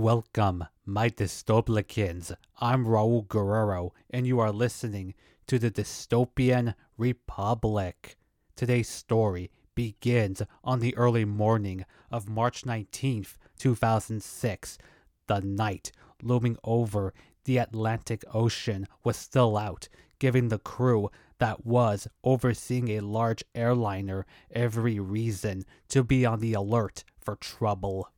Welcome, my dystoplicans. I'm Raul Guerrero, and you are listening to the Dystopian Republic. Today's story begins on the early morning of March 19th, 2006. The night looming over the Atlantic Ocean was still out, giving the crew that was overseeing a large airliner every reason to be on the alert for trouble.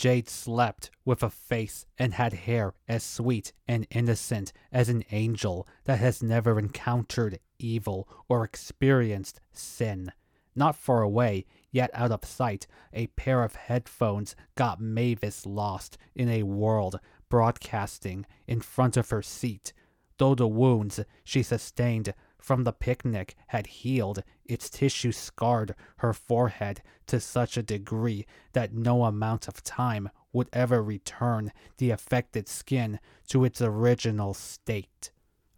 Jade slept with a face and had hair as sweet and innocent as an angel that has never encountered evil or experienced sin. Not far away, yet out of sight, a pair of headphones got Mavis lost in a world broadcasting in front of her seat. Though the wounds she sustained from the picnic had healed, its tissue scarred her forehead to such a degree that no amount of time would ever return the affected skin to its original state.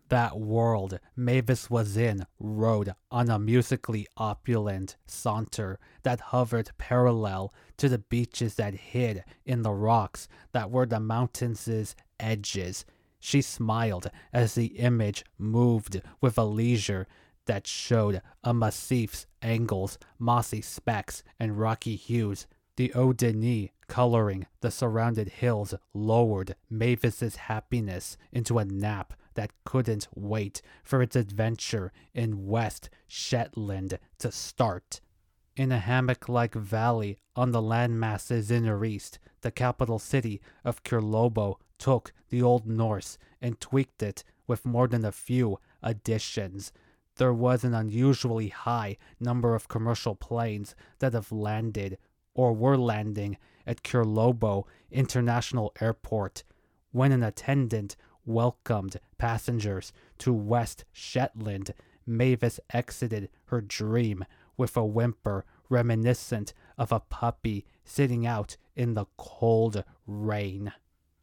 That world Mavis was in rode on a musically opulent saunter that hovered parallel to the beaches that hid in the rocks that were the mountains' edges she smiled as the image moved with a leisure that showed a massif's angles, mossy specks, and rocky hues. The eau de coloring the surrounded hills lowered Mavis's happiness into a nap that couldn't wait for its adventure in West Shetland to start. In a hammock like valley on the landmasses in the east, the capital city of Kirlobo took the Old Norse and tweaked it with more than a few additions. There was an unusually high number of commercial planes that have landed or were landing at Kirlobo International Airport when an attendant welcomed passengers to West Shetland. Mavis exited her dream with a whimper reminiscent of a puppy sitting out in the cold rain.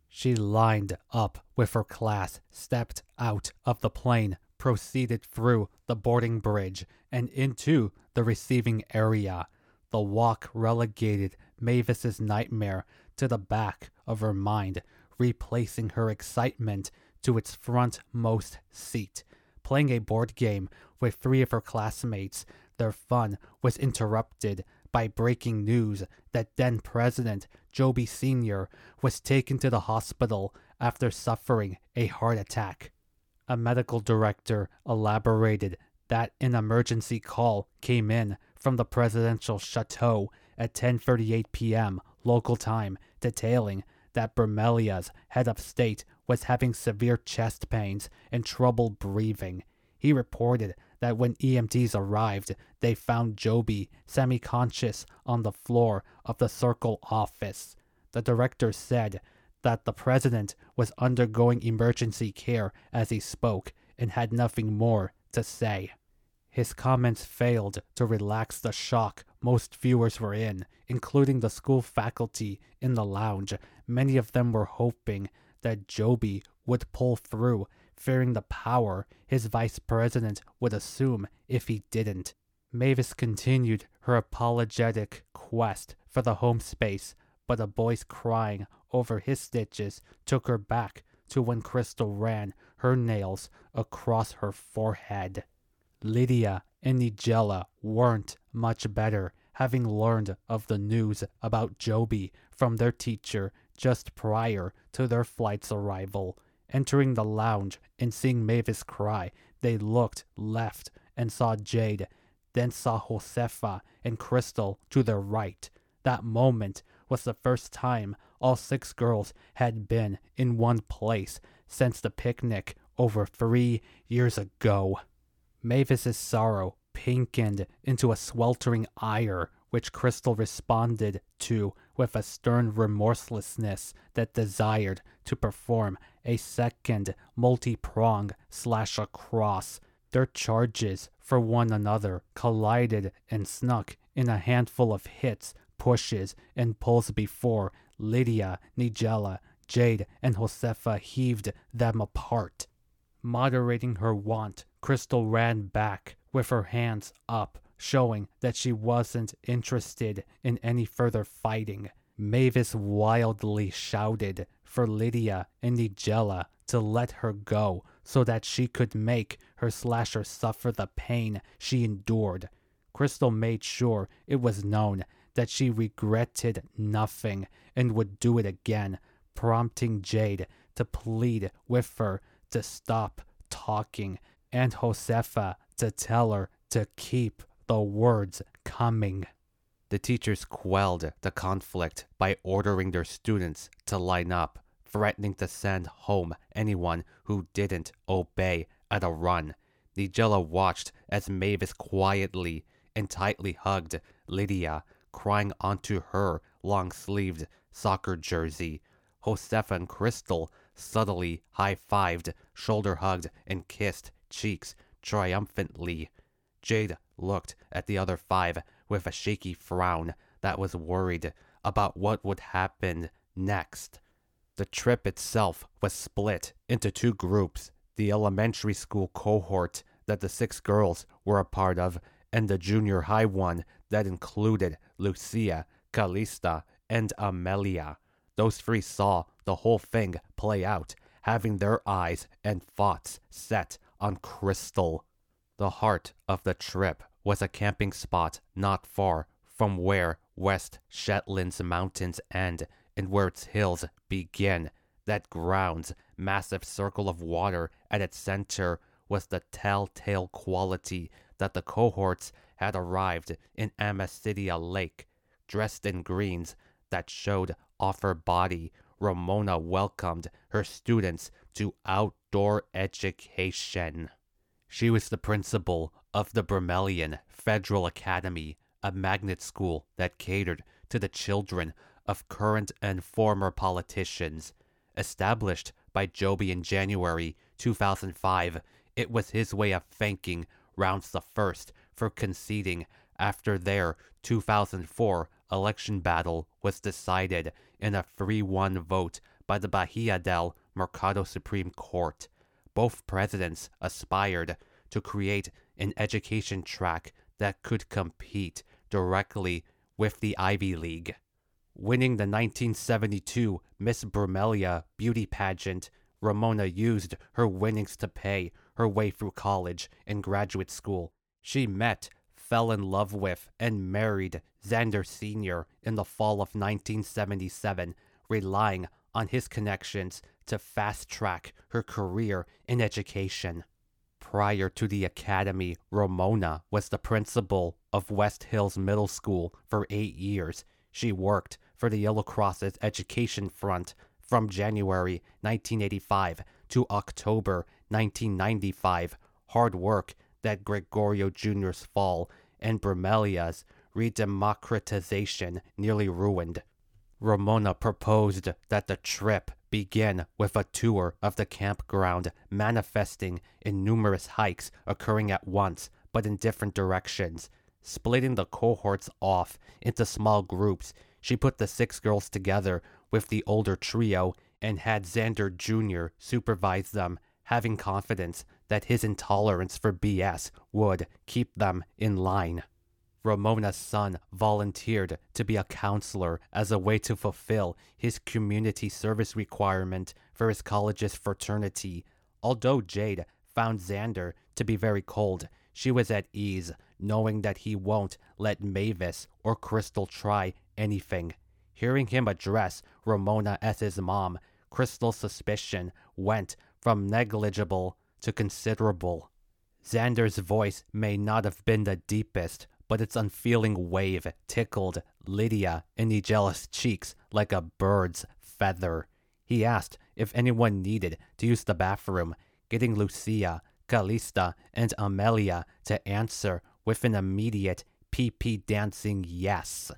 She lined up with her class, stepped out of the plane, proceeded through the boarding bridge, and into the receiving area. The walk relegated Mavis's nightmare to the back of her mind, replacing her excitement to its frontmost seat. Playing a board game with three of her classmates, their fun was interrupted by breaking news that then President Joby Sr. was taken to the hospital after suffering a heart attack. A medical director elaborated that an emergency call came in from the presidential chateau at 10:38 p.m. local time detailing that Bromelia's head of state was having severe chest pains and trouble breathing. He reported that when EMTs arrived, they found Joby semi conscious on the floor of the Circle office. The director said that the president was undergoing emergency care as he spoke and had nothing more to say. His comments failed to relax the shock most viewers were in, including the school faculty in the lounge. Many of them were hoping that Joby would pull through fearing the power his vice president would assume if he didn't. Mavis continued her apologetic quest for the home space, but a boy's crying over his stitches took her back to when Crystal ran her nails across her forehead. Lydia and Nigella weren't much better, having learned of the news about Joby from their teacher just prior to their flight's arrival. Entering the lounge and seeing Mavis cry, they looked left and saw Jade, then saw Josefa and Crystal to their right. That moment was the first time all six girls had been in one place since the picnic over three years ago. Mavis's sorrow pinkened into a sweltering ire, which Crystal responded to with a stern remorselessness that desired to perform a second multi-prong slash across. Their charges for one another collided and snuck in a handful of hits, pushes, and pulls before Lydia, Nigella, Jade, and Josefa heaved them apart. Moderating her want, Crystal ran back with her hands up, showing that she wasn't interested in any further fighting. Mavis wildly shouted for Lydia and Nigella to let her go so that she could make her slasher suffer the pain she endured. Crystal made sure it was known that she regretted nothing and would do it again, prompting Jade to plead with her to stop talking and Josefa to tell her to keep the words coming. The teachers quelled the conflict by ordering their students to line up, threatening to send home anyone who didn't obey at a run. Nigella watched as Mavis quietly and tightly hugged Lydia, crying onto her long sleeved soccer jersey. Josefa and Crystal subtly high fived, shoulder hugged, and kissed cheeks triumphantly. Jade looked at the other five with a shaky frown that was worried about what would happen next. The trip itself was split into two groups the elementary school cohort that the six girls were a part of, and the junior high one that included Lucia, Calista, and Amelia. Those three saw the whole thing play out, having their eyes and thoughts set on Crystal. The heart of the trip was a camping spot not far from where West Shetland's mountains end and where its hills begin. That ground's massive circle of water at its center was the telltale quality that the cohorts had arrived in Amicitia Lake, dressed in greens that showed off her body. Ramona welcomed her students to outdoor education. She was the principal of the Bromelian Federal Academy, a magnet school that catered to the children of current and former politicians. Established by Joby in January 2005, it was his way of thanking Rounds the First for conceding after their 2004 election battle was decided in a 3 1 vote by the Bahia del Mercado Supreme Court. Both presidents aspired to create an education track that could compete directly with the Ivy League. Winning the 1972 Miss Bromelia beauty pageant, Ramona used her winnings to pay her way through college and graduate school. She met, fell in love with, and married Xander Sr. in the fall of 1977, relying on his connections to fast track her career in education. Prior to the academy, Ramona was the principal of West Hills Middle School for eight years. She worked for the Yellow Cross's education front from January 1985 to October 1995. Hard work that Gregorio Jr.'s fall and Bromelia's redemocratization nearly ruined. Ramona proposed that the trip begin with a tour of the campground, manifesting in numerous hikes occurring at once but in different directions. Splitting the cohorts off into small groups, she put the six girls together with the older trio and had Xander Jr. supervise them, having confidence that his intolerance for BS would keep them in line. Ramona's son volunteered to be a counselor as a way to fulfill his community service requirement for his college's fraternity. Although Jade found Xander to be very cold, she was at ease, knowing that he won't let Mavis or Crystal try anything. Hearing him address Ramona as his mom, Crystal's suspicion went from negligible to considerable. Xander's voice may not have been the deepest, but its unfeeling wave tickled Lydia in the jealous cheeks like a bird's feather. He asked if anyone needed to use the bathroom, getting Lucia, Calista, and Amelia to answer with an immediate pee pee dancing yes.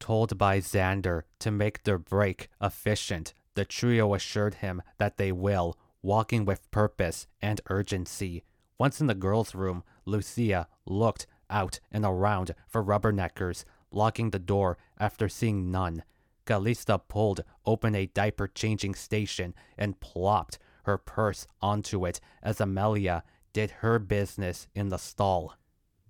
Told by Xander to make their break efficient, the trio assured him that they will, walking with purpose and urgency. Once in the girls' room, Lucia looked out and around for rubberneckers, locking the door after seeing none. Calista pulled open a diaper changing station and plopped her purse onto it as Amelia did her business in the stall.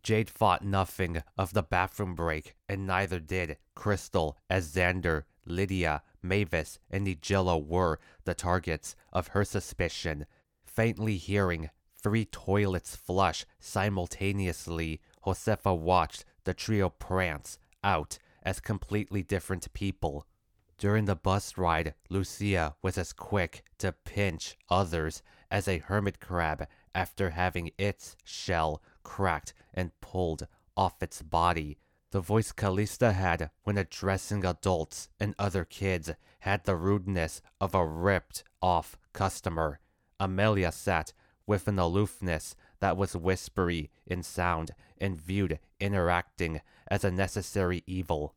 Jade thought nothing of the bathroom break, and neither did Crystal as Xander Lydia, Mavis, and Nigella were the targets of her suspicion. Faintly hearing three toilets flush simultaneously, Josefa watched the trio prance out as completely different people. During the bus ride, Lucia was as quick to pinch others as a hermit crab after having its shell cracked and pulled off its body. The voice Calista had when addressing adults and other kids had the rudeness of a ripped off customer. Amelia sat with an aloofness that was whispery in sound and viewed interacting as a necessary evil.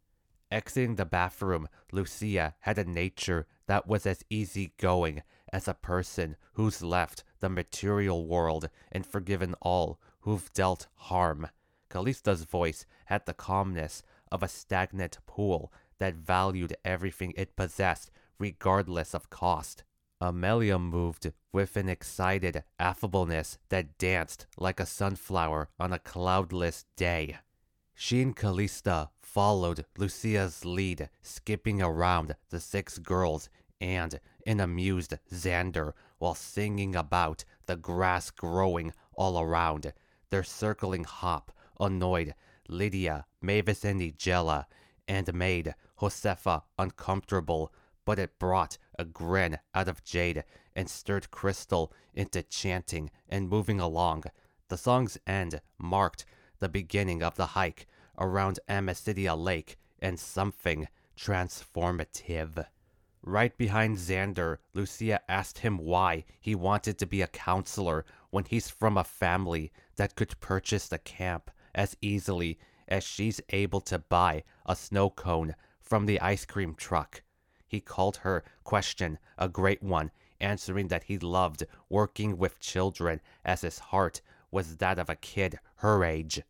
Exiting the bathroom, Lucia had a nature that was as easygoing as a person who's left the material world and forgiven all who've dealt harm. Calista's voice had the calmness of a stagnant pool that valued everything it possessed regardless of cost. Amelia moved with an excited affableness that danced like a sunflower on a cloudless day. She and Callista followed Lucia's lead, skipping around the six girls and an amused Xander while singing about the grass growing all around. Their circling hop annoyed Lydia, Mavis, and Nigella, and made Josefa uncomfortable, but it brought a grin out of Jade and stirred Crystal into chanting and moving along. The song's end marked the beginning of the hike around Amicitia Lake and something transformative. Right behind Xander, Lucia asked him why he wanted to be a counselor when he's from a family that could purchase the camp as easily as she's able to buy a snow cone from the ice cream truck. He called her question a great one, answering that he loved working with children as his heart was that of a kid her age.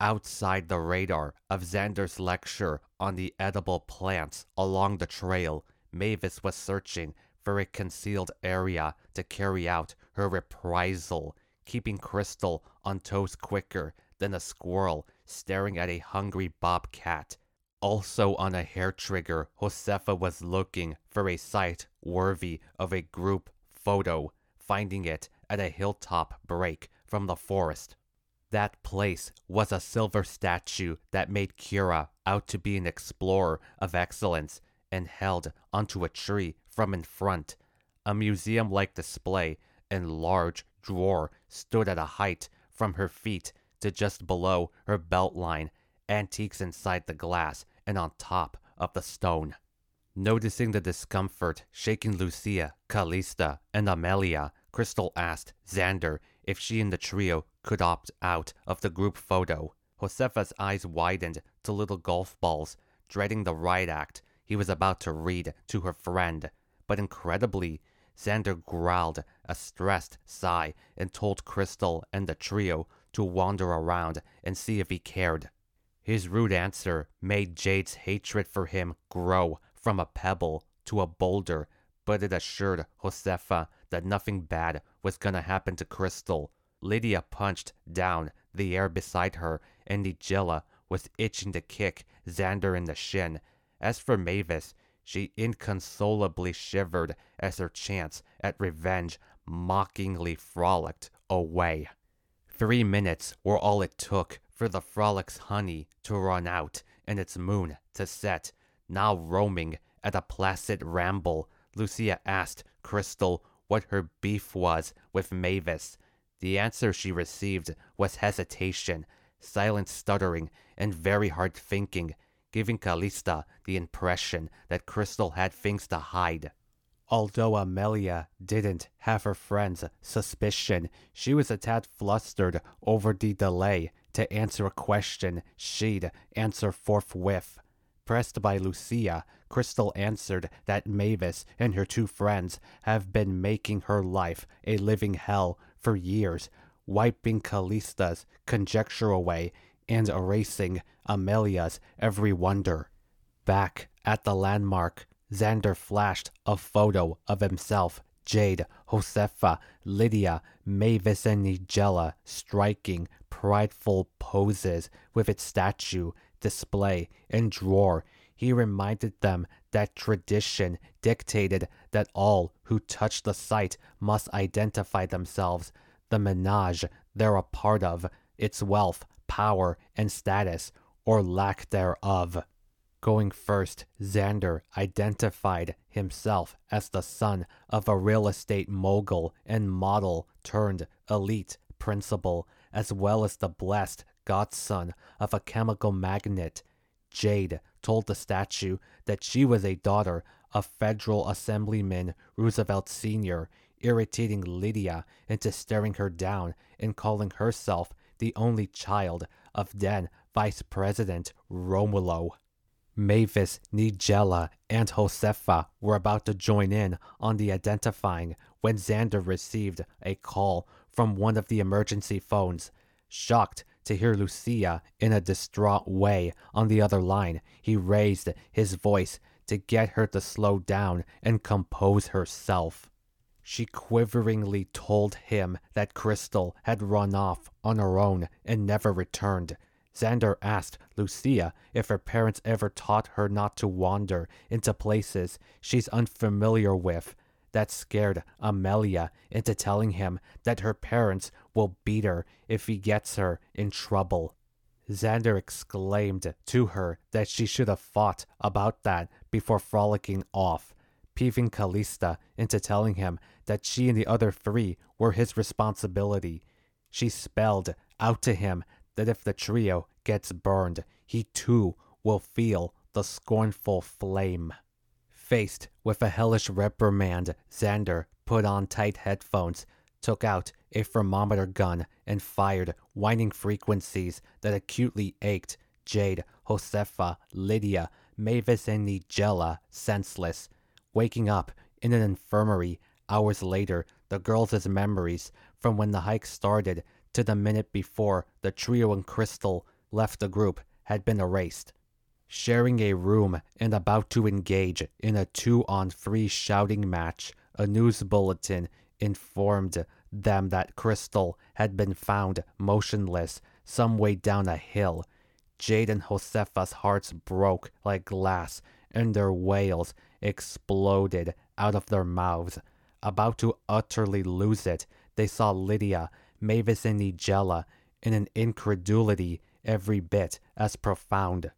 Outside the radar of Xander's lecture on the edible plants along the trail, Mavis was searching for a concealed area to carry out her reprisal, keeping Crystal on toes quicker than a squirrel staring at a hungry bobcat. Also on a hair trigger, Josefa was looking for a site worthy of a group photo, finding it at a hilltop break from the forest that place was a silver statue that made Kira out to be an explorer of excellence and held onto a tree from in front. A museum like display and large drawer stood at a height from her feet to just below her belt line, antiques inside the glass and on top of the stone. Noticing the discomfort shaking Lucia, Calista, and Amelia, Crystal asked Xander if she and the trio could opt out of the group photo. Josefa's eyes widened to little golf balls, dreading the riot act he was about to read to her friend. But incredibly, Xander growled a stressed sigh and told Crystal and the trio to wander around and see if he cared. His rude answer made Jade's hatred for him grow from a pebble to a boulder, but it assured Josefa that nothing bad was gonna happen to Crystal Lydia punched down the air beside her, and Nigella was itching to kick Xander in the shin. As for Mavis, she inconsolably shivered as her chance at revenge mockingly frolicked away. Three minutes were all it took for the Frolic's honey to run out and its moon to set. Now roaming at a placid ramble, Lucia asked Crystal what her beef was with Mavis. The answer she received was hesitation, silent stuttering, and very hard thinking, giving Calista the impression that Crystal had things to hide. Although Amelia didn't have her friend's suspicion, she was a tad flustered over the delay to answer a question she'd answer forthwith. Pressed by Lucia, Crystal answered that Mavis and her two friends have been making her life a living hell for years, wiping Calista's conjecture away and erasing Amelia's every wonder. Back at the landmark, Xander flashed a photo of himself, Jade, Josefa, Lydia, Mavis, and Nigella striking prideful poses with its statue, display, and drawer. he reminded them that tradition dictated that all who touch the site must identify themselves, the menage they're a part of, its wealth, power, and status, or lack thereof. Going first, Xander identified himself as the son of a real estate mogul and model turned elite principal, as well as the blessed godson of a chemical magnate. Jade told the statue that she was a daughter of Federal Assemblyman Roosevelt Sr., irritating Lydia into staring her down and calling herself the only child of then Vice President Romulo. Mavis, Nigella, and Josefa were about to join in on the identifying when Xander received a call from one of the emergency phones. Shocked to hear Lucia in a distraught way on the other line, he raised his voice to get her to slow down and compose herself. She quiveringly told him that Crystal had run off on her own and never returned. Xander asked Lucia if her parents ever taught her not to wander into places she's unfamiliar with. That scared Amelia into telling him that her parents will beat her if he gets her in trouble. Xander exclaimed to her that she should have thought about that before frolicking off, peeving Callista into telling him that she and the other three were his responsibility. She spelled out to him that if the trio gets burned, he too will feel the scornful flame. Faced with a hellish reprimand, Xander put on tight headphones, took out a thermometer gun, and fired whining frequencies that acutely ached Jade, Josefa, Lydia, Mavis, and Nigella senseless. Waking up in an infirmary hours later, the girls' memories from when the hike started to the minute before the trio and Crystal left the group had been erased. Sharing a room and about to engage in a two on three shouting match, a news bulletin informed them that Crystal had been found motionless some way down a hill. Jade and Josefa's hearts broke like glass, and their wails exploded out of their mouths. About to utterly lose it, they saw Lydia Mavis and Nigella in an incredulity every bit as profound.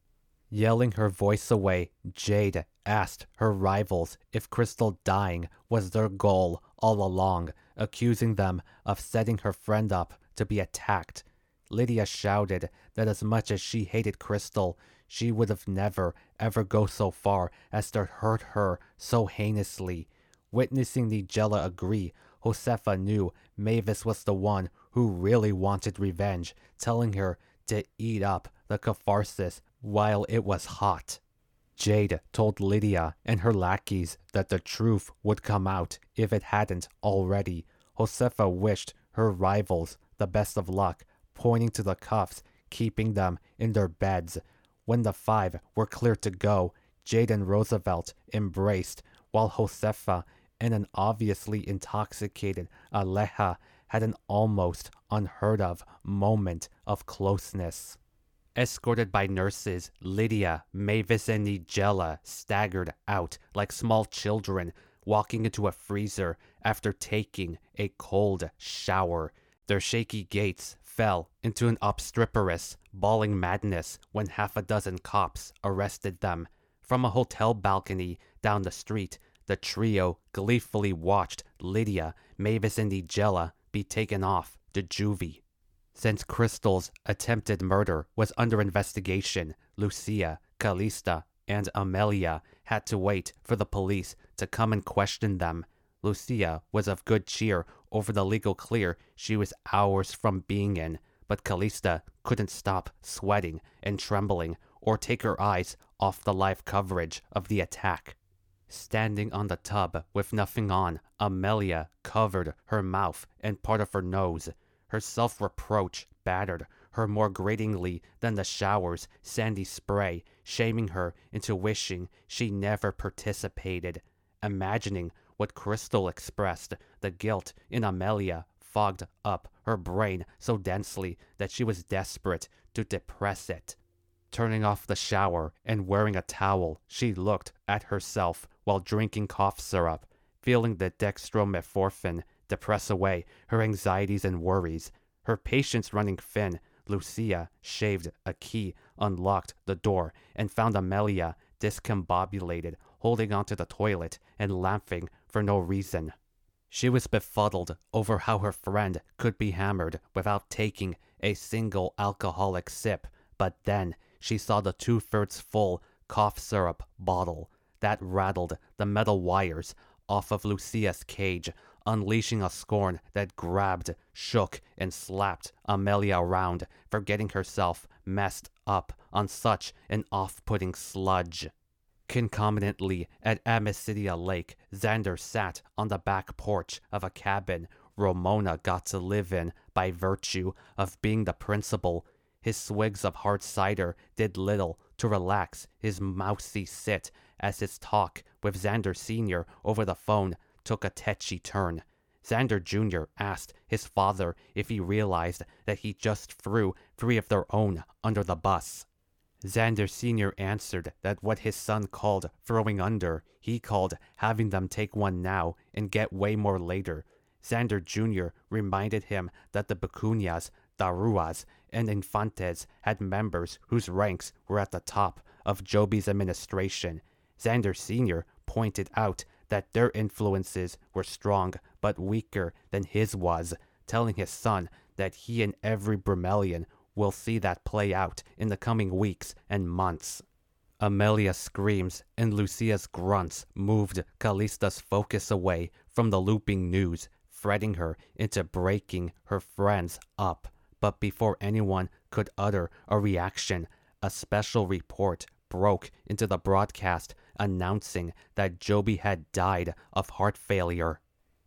Yelling her voice away, Jade asked her rivals if Crystal dying was their goal all along, accusing them of setting her friend up to be attacked. Lydia shouted that as much as she hated Crystal, she would have never ever go so far as to hurt her so heinously. Witnessing Nigella agree, Josefa knew Mavis was the one who really wanted revenge, telling her to eat up the catharsis while it was hot. Jade told Lydia and her lackeys that the truth would come out if it hadn't already. Josefa wished her rivals the best of luck, pointing to the cuffs, keeping them in their beds. When the five were clear to go, Jade and Roosevelt embraced, while Josefa and an obviously intoxicated Aleja had an almost unheard of moment of closeness. Escorted by nurses, Lydia, Mavis, and Nigella staggered out like small children walking into a freezer after taking a cold shower. Their shaky gaits fell into an obstreperous, bawling madness when half a dozen cops arrested them. From a hotel balcony down the street, the trio gleefully watched Lydia, Mavis, and Nigella be taken off to juvie. Since Crystal's attempted murder was under investigation, Lucia, Callista, and Amelia had to wait for the police to come and question them. Lucia was of good cheer over the legal clear she was hours from being in, but Callista couldn't stop sweating and trembling or take her eyes off the live coverage of the attack. Standing on the tub with nothing on, Amelia covered her mouth and part of her nose. Her self reproach battered her more gratingly than the shower's sandy spray, shaming her into wishing she never participated. Imagining what Crystal expressed, the guilt in Amelia fogged up her brain so densely that she was desperate to depress it. Turning off the shower and wearing a towel, she looked at herself while drinking cough syrup, feeling the dextromethorphan depress away her anxieties and worries. Her patience running thin, Lucia shaved a key, unlocked the door, and found Amelia discombobulated, holding onto the toilet and laughing for no reason. She was befuddled over how her friend could be hammered without taking a single alcoholic sip, but then she saw the two thirds full cough syrup bottle that rattled the metal wires off of Lucia's cage, unleashing a scorn that grabbed, shook, and slapped Amelia around for getting herself messed up on such an off putting sludge. Concomitantly, at Amicitia Lake, Xander sat on the back porch of a cabin Ramona got to live in by virtue of being the principal. His swigs of hard cider did little to relax his mousy sit as his talk with Xander Sr. over the phone took a tetchy turn. Xander Jr. asked his father if he realized that he just threw three of their own under the bus. Xander Sr. answered that what his son called throwing under, he called having them take one now and get way more later. Xander Jr. reminded him that the Bacuñas, Daruas, and Infantes had members whose ranks were at the top of Joby's administration. Xander Sr. pointed out that their influences were strong but weaker than his was, telling his son that he and every Bromelian will see that play out in the coming weeks and months. Amelia's screams and Lucia's grunts moved Callista's focus away from the looping news, fretting her into breaking her friends up. But before anyone could utter a reaction, a special report broke into the broadcast announcing that Joby had died of heart failure.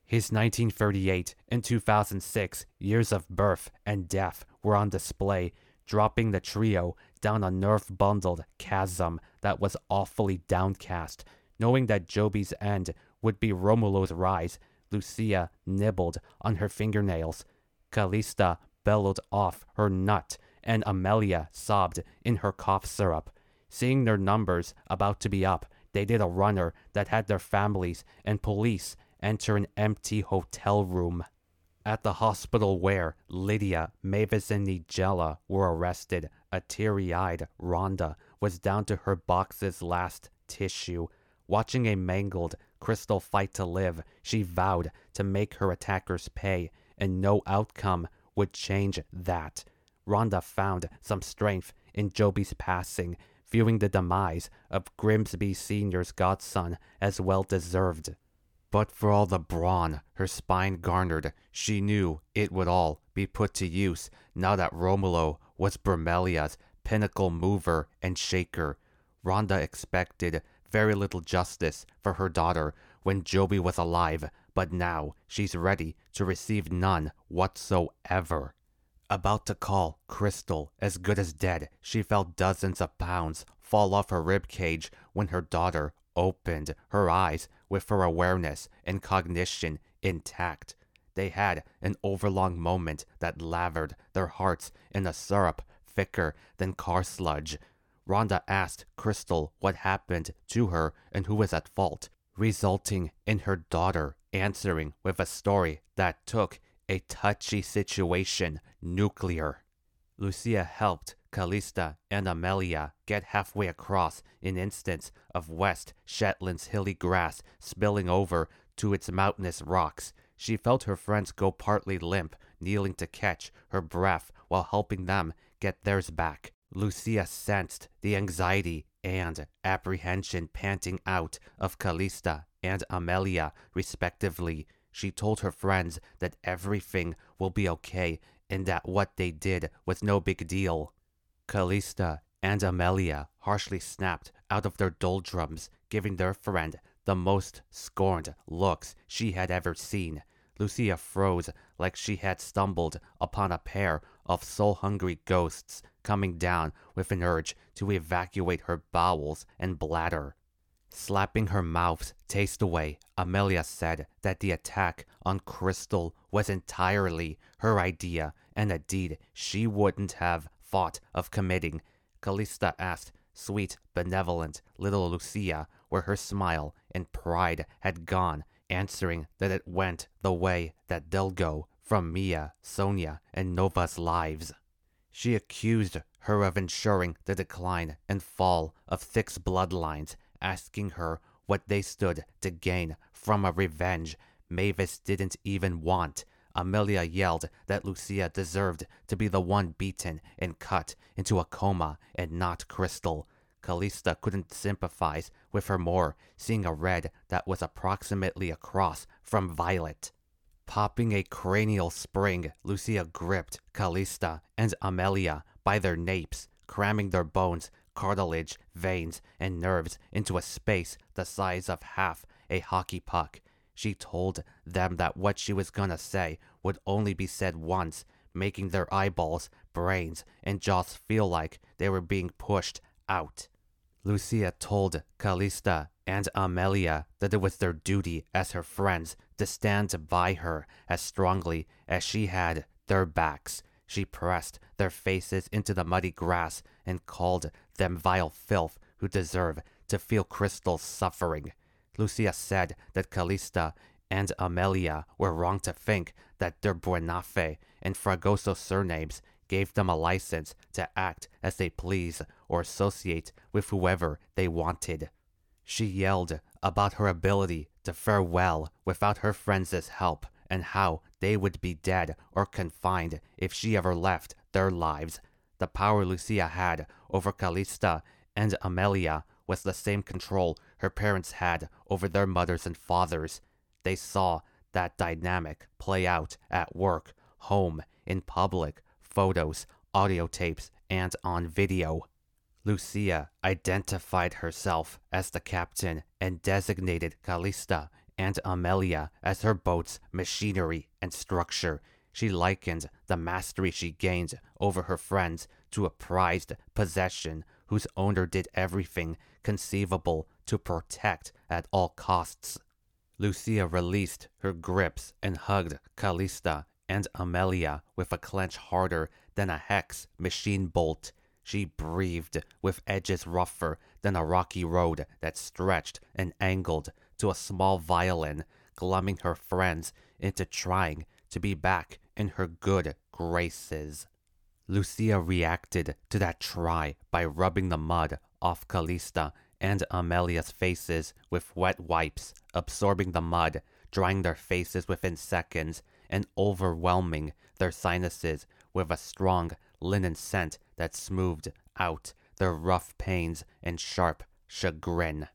His 1938 and 2006 years of birth and death were on display, dropping the trio down a nerve bundled chasm that was awfully downcast. Knowing that Joby's end would be Romulo's rise, Lucia nibbled on her fingernails. Callista bellowed off her nut, and Amelia sobbed in her cough syrup. Seeing their numbers about to be up, they did a runner that had their families and police enter an empty hotel room. At the hospital where Lydia, Mavis, and Nigella were arrested, a teary eyed Rhonda was down to her box's last tissue. Watching a mangled Crystal fight to live, she vowed to make her attackers pay, and no outcome would change that. Rhonda found some strength in Joby's passing, viewing the demise of Grimsby Sr.'s godson as well deserved. But for all the brawn her spine garnered, she knew it would all be put to use now that Romulo was Bromelia's pinnacle mover and shaker. Rhonda expected very little justice for her daughter when Joby was alive, but now she's ready to receive none whatsoever. About to call Crystal as good as dead, she felt dozens of pounds fall off her rib cage when her daughter opened her eyes with her awareness and cognition intact. They had an overlong moment that lathered their hearts in a syrup thicker than car sludge. Rhonda asked Crystal what happened to her and who was at fault, resulting in her daughter answering with a story that took a touchy situation nuclear. Lucia helped Callista and Amelia get halfway across an instance of West Shetland's hilly grass spilling over to its mountainous rocks. She felt her friends go partly limp, kneeling to catch her breath while helping them get theirs back. Lucia sensed the anxiety and apprehension panting out of Callista and Amelia, respectively. She told her friends that everything will be okay and that what they did was no big deal. Callista and Amelia harshly snapped out of their doldrums, giving their friend the most scorned looks she had ever seen. Lucia froze like she had stumbled upon a pair of soul hungry ghosts coming down with an urge to evacuate her bowels and bladder. Slapping her mouth's taste away, Amelia said that the attack on Crystal was entirely her idea and a deed she wouldn't have thought of committing. Callista asked sweet, benevolent little Lucia where her smile and pride had gone, answering that it went the way that they'll go from Mia, Sonia, and Nova's lives. She accused her of ensuring the decline and fall of Thick's bloodlines, asking her what they stood to gain from a revenge Mavis didn't even want. Amelia yelled that Lucia deserved to be the one beaten and cut into a coma and not Crystal. Callista couldn't sympathize with her more, seeing a red that was approximately across from violet. Popping a cranial spring, Lucia gripped Callista and Amelia by their napes, cramming their bones, cartilage, veins, and nerves into a space the size of half a hockey puck. She told them that what she was gonna say would only be said once, making their eyeballs, brains, and jaws feel like they were being pushed out. Lucia told Callista and Amelia that it was their duty as her friends to stand by her as strongly as she had their backs. She pressed their faces into the muddy grass and called them vile filth who deserve to feel Crystal's suffering. Lucia said that Callista and Amelia were wrong to think that their Buenafe and Fragoso surnames gave them a license to act as they please or associate with whoever they wanted. She yelled about her ability to fare well without her friends' help and how they would be dead or confined if she ever left their lives. The power Lucia had over Callista and Amelia was the same control her parents had over their mothers and fathers. They saw that dynamic play out at work, home, in public, photos, audio tapes, and on video. Lucia identified herself as the captain and designated Callista and Amelia as her boat's machinery and structure. She likens the mastery she gains over her friends to a prized possession whose owner did everything conceivable to protect at all costs. Lucia released her grips and hugged Callista and Amelia with a clench harder than a hex machine bolt. She breathed with edges rougher than a rocky road that stretched and angled to a small violin, glumming her friends into trying to be back in her good graces. Lucia reacted to that try by rubbing the mud off Callista and Amelia's faces with wet wipes, absorbing the mud, drying their faces within seconds, and overwhelming their sinuses with a strong linen scent that smoothed out their rough pains and sharp chagrin.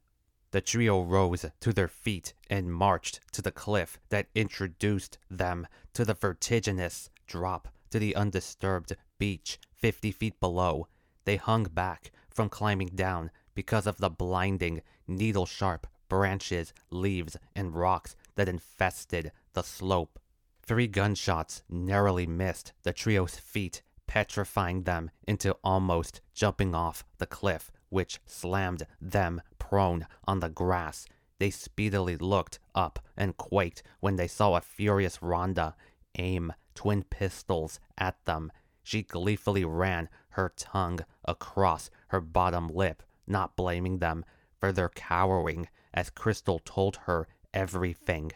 The trio rose to their feet and marched to the cliff that introduced them to the vertiginous drop to the undisturbed beach 50 feet below. They hung back from climbing down because of the blinding, needle sharp branches, leaves, and rocks that infested the slope. Three gunshots narrowly missed the trio's feet, petrifying them into almost jumping off the cliff, which slammed them prone on the grass. They speedily looked up and quaked when they saw a furious Rhonda aim twin pistols at them. She gleefully ran her tongue across her bottom lip, not blaming them for their cowering as Crystal told her everything.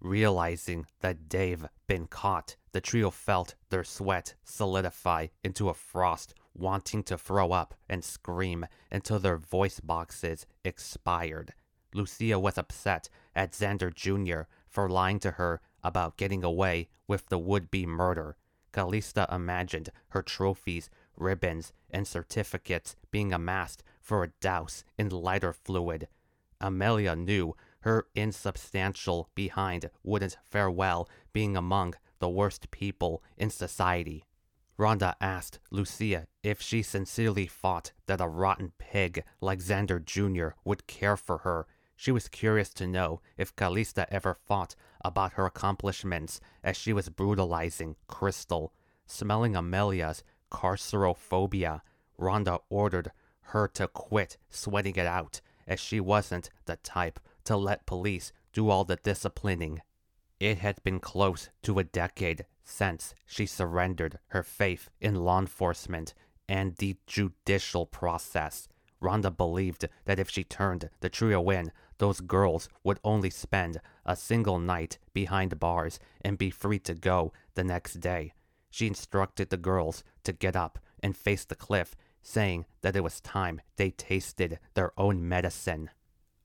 Realizing that they've been caught, the trio felt their sweat solidify into a frost, wanting to throw up and scream until their voice boxes expired. Lucia was upset at Xander Jr. for lying to her about getting away with the would be murder. Callista imagined her trophies, ribbons, and certificates being amassed for a douse in lighter fluid. Amelia knew her insubstantial behind wouldn't fare well being among the worst people in society. Rhonda asked Lucia if she sincerely thought that a rotten pig like Xander Jr. would care for her she was curious to know if Callista ever thought about her accomplishments as she was brutalizing Crystal. Smelling Amelia's carcerophobia, Rhonda ordered her to quit sweating it out, as she wasn't the type to let police do all the disciplining. It had been close to a decade since she surrendered her faith in law enforcement and the judicial process. Rhonda believed that if she turned the trio in, those girls would only spend a single night behind bars and be free to go the next day. She instructed the girls to get up and face the cliff, saying that it was time they tasted their own medicine.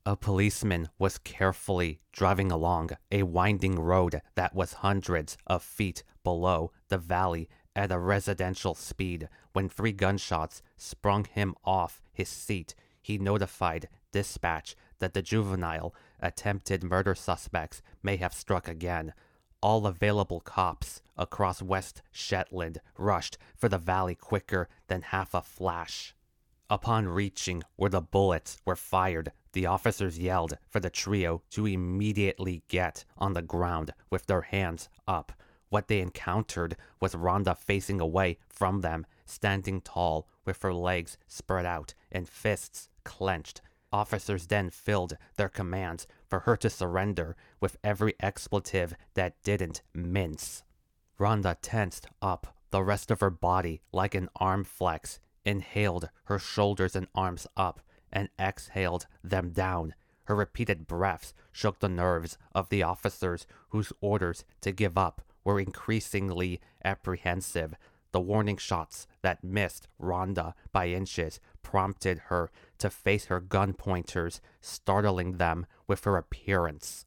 A policeman was carefully driving along a winding road that was hundreds of feet below the valley at a residential speed when three gunshots sprung him off his seat. He notified dispatch that the juvenile attempted murder suspects may have struck again. All available cops across West Shetland rushed for the valley quicker than half a flash. Upon reaching where the bullets were fired, the officers yelled for the trio to immediately get on the ground with their hands up. What they encountered was Rhonda facing away from them, standing tall with her legs spread out and fists clenched. Officers then filled their commands for her to surrender with every expletive that didn't mince. Rhonda tensed up the rest of her body like an arm flex, inhaled her shoulders and arms up, and exhaled them down. Her repeated breaths shook the nerves of the officers whose orders to give up were increasingly apprehensive. The warning shots that missed Rhonda by inches prompted her to face her gun pointers, startling them with her appearance.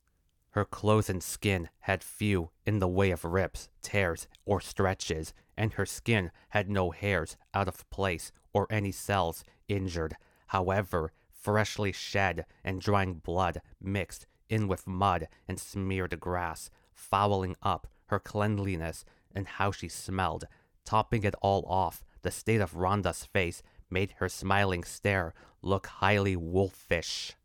Her clothes and skin had few in the way of rips, tears, or stretches, and her skin had no hairs out of place or any cells injured. However, freshly shed and drying blood mixed in with mud and smeared grass, fouling up her cleanliness and how she smelled. Topping it all off, the state of Rhonda's face made her smiling stare look highly wolfish.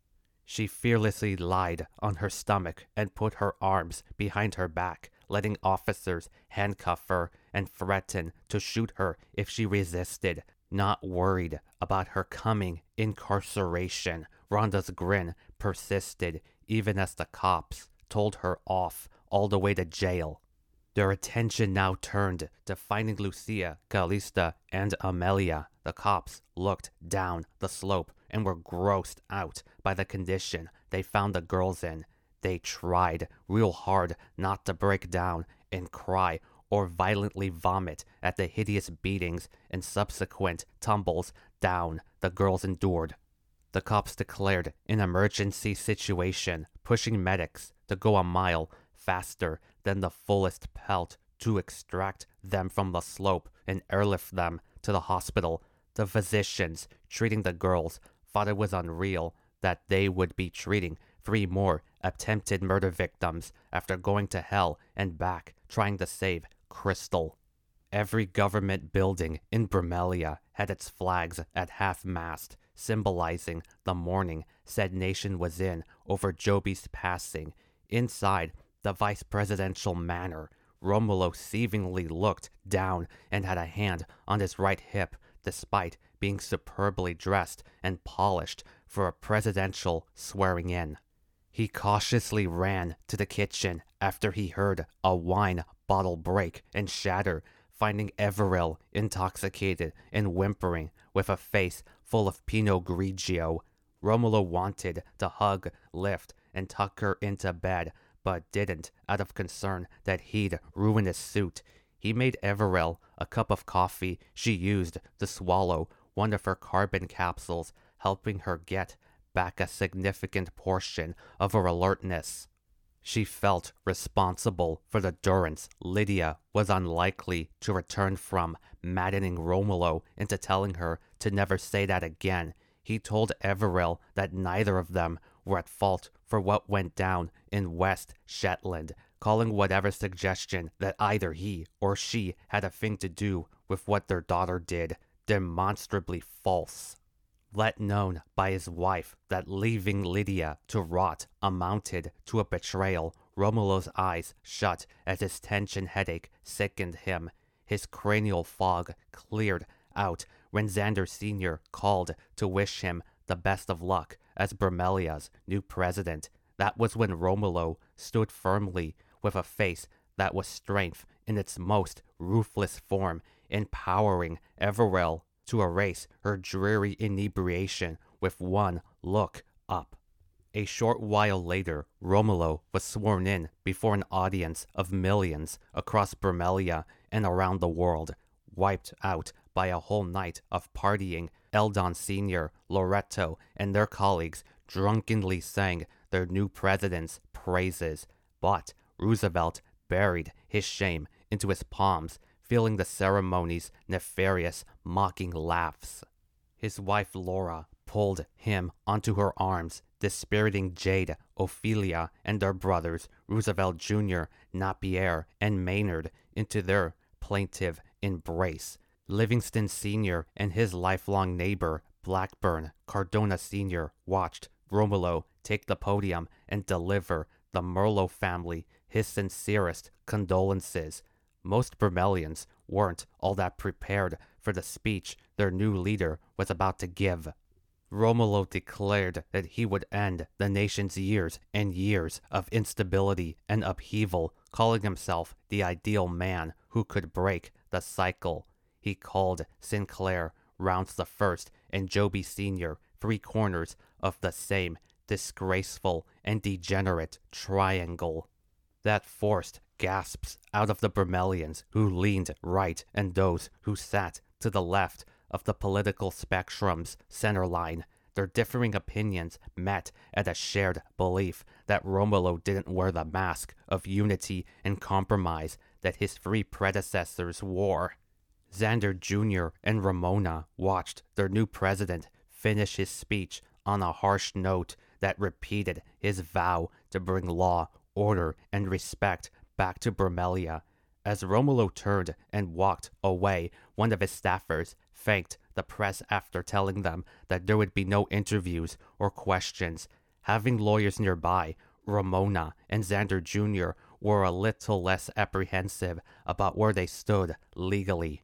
She fearlessly lied on her stomach and put her arms behind her back, letting officers handcuff her and threaten to shoot her if she resisted. Not worried about her coming incarceration, Rhonda's grin persisted even as the cops told her off all the way to jail. Their attention now turned to finding Lucia, Calista, and Amelia. The cops looked down the slope and were grossed out by the condition they found the girls in. They tried real hard not to break down and cry or violently vomit at the hideous beatings and subsequent tumbles down the girls endured. The cops declared an emergency situation, pushing medics to go a mile faster than the fullest pelt to extract them from the slope and airlift them to the hospital. The physicians treating the girls thought it was unreal that they would be treating three more attempted murder victims after going to hell and back trying to save Crystal. Every government building in Bromelia had its flags at half mast, symbolizing the mourning said nation was in over Joby's passing. Inside the vice presidential manor, Romulo seemingly looked down and had a hand on his right hip despite being superbly dressed and polished for a presidential swearing in. He cautiously ran to the kitchen after he heard a wine bottle break and shatter, finding Everil intoxicated and whimpering with a face full of Pinot Grigio. Romulo wanted to hug, lift, and tuck her into bed, but didn't out of concern that he'd ruin his suit. He made Everil a cup of coffee she used to swallow one of her carbon capsules, helping her get back a significant portion of her alertness. She felt responsible for the durance Lydia was unlikely to return from, maddening Romulo into telling her to never say that again. He told Everil that neither of them were at fault for what went down in West Shetland, calling whatever suggestion that either he or she had a thing to do with what their daughter did demonstrably false. Let known by his wife that leaving Lydia to rot amounted to a betrayal, Romulo's eyes shut as his tension headache sickened him. His cranial fog cleared out when Xander Sr. called to wish him the best of luck as Bromelia's new president. That was when Romulo stood firmly with a face that was strength in its most ruthless form, empowering Everil to erase her dreary inebriation with one look up. A short while later, Romulo was sworn in before an audience of millions across Bromelia and around the world, wiped out by a whole night of partying. Eldon Sr., Loretto, and their colleagues drunkenly sang their new president's praises. But Roosevelt buried his shame into his palms, feeling the ceremony's nefarious, mocking laughs. His wife Laura pulled him onto her arms, dispiriting Jade, Ophelia, and their brothers, Roosevelt Jr., Napier, and Maynard, into their plaintive embrace. Livingston Sr. and his lifelong neighbor, Blackburn Cardona Sr., watched Romulo take the podium and deliver the Merlo family his sincerest condolences. Most Bromelians weren't all that prepared for the speech their new leader was about to give. Romulo declared that he would end the nation's years and years of instability and upheaval, calling himself the ideal man who could break the cycle. He called Sinclair Rounds the First and Joby Sr. three corners of the same disgraceful and degenerate triangle. That forced gasps out of the Bromelians who leaned right and those who sat to the left of the political spectrum's center line, their differing opinions met at a shared belief that Romulo didn't wear the mask of unity and compromise that his three predecessors wore. Xander Jr. and Ramona watched their new president finish his speech on a harsh note that repeated his vow to bring law, order, and respect back to Bromelia. As Romulo turned and walked away, one of his staffers thanked the press after telling them that there would be no interviews or questions. Having lawyers nearby, Ramona and Xander Jr. were a little less apprehensive about where they stood legally.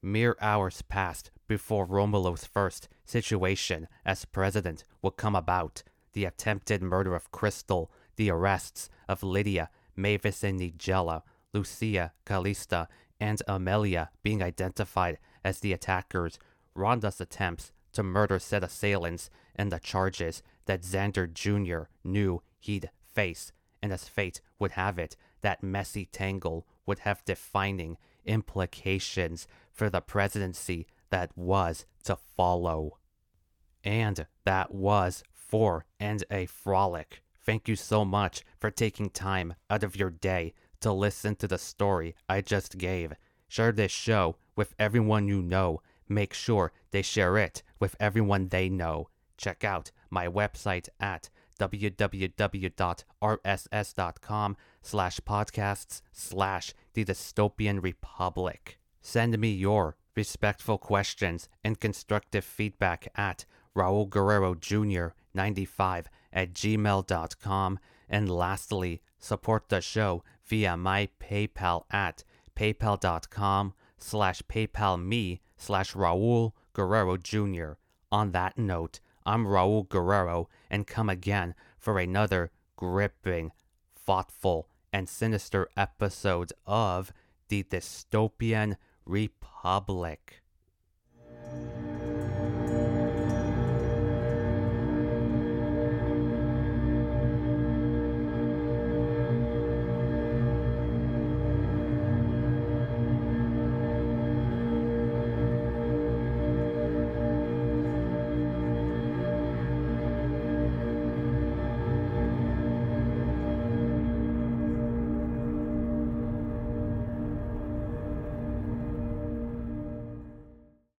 Mere hours passed before Romulo's first situation as president would come about the attempted murder of Crystal, the arrests of Lydia, Mavis, and Nigella, Lucia, Callista, and Amelia being identified as the attackers, Rhonda's attempts to murder said assailants, and the charges that Xander Jr. knew he'd face. And as fate would have it, that messy tangle would have defining implications for the presidency that was to follow. And that was Four And A Frolic. Thank you so much for taking time out of your day to listen to the story I just gave. Share this show with everyone you know. Make sure they share it with everyone they know. Check out my website at www.rss.com slash podcasts slash the dystopian republic. Send me your respectful questions and constructive feedback at Raul Guerrero Jr. 95 at gmail.com. And lastly, support the show via my PayPal at paypal.com slash paypalme slash Raul Guerrero Jr. On that note, I'm Raul Guerrero and come again for another gripping, thoughtful, and sinister episode of The Dystopian Republic.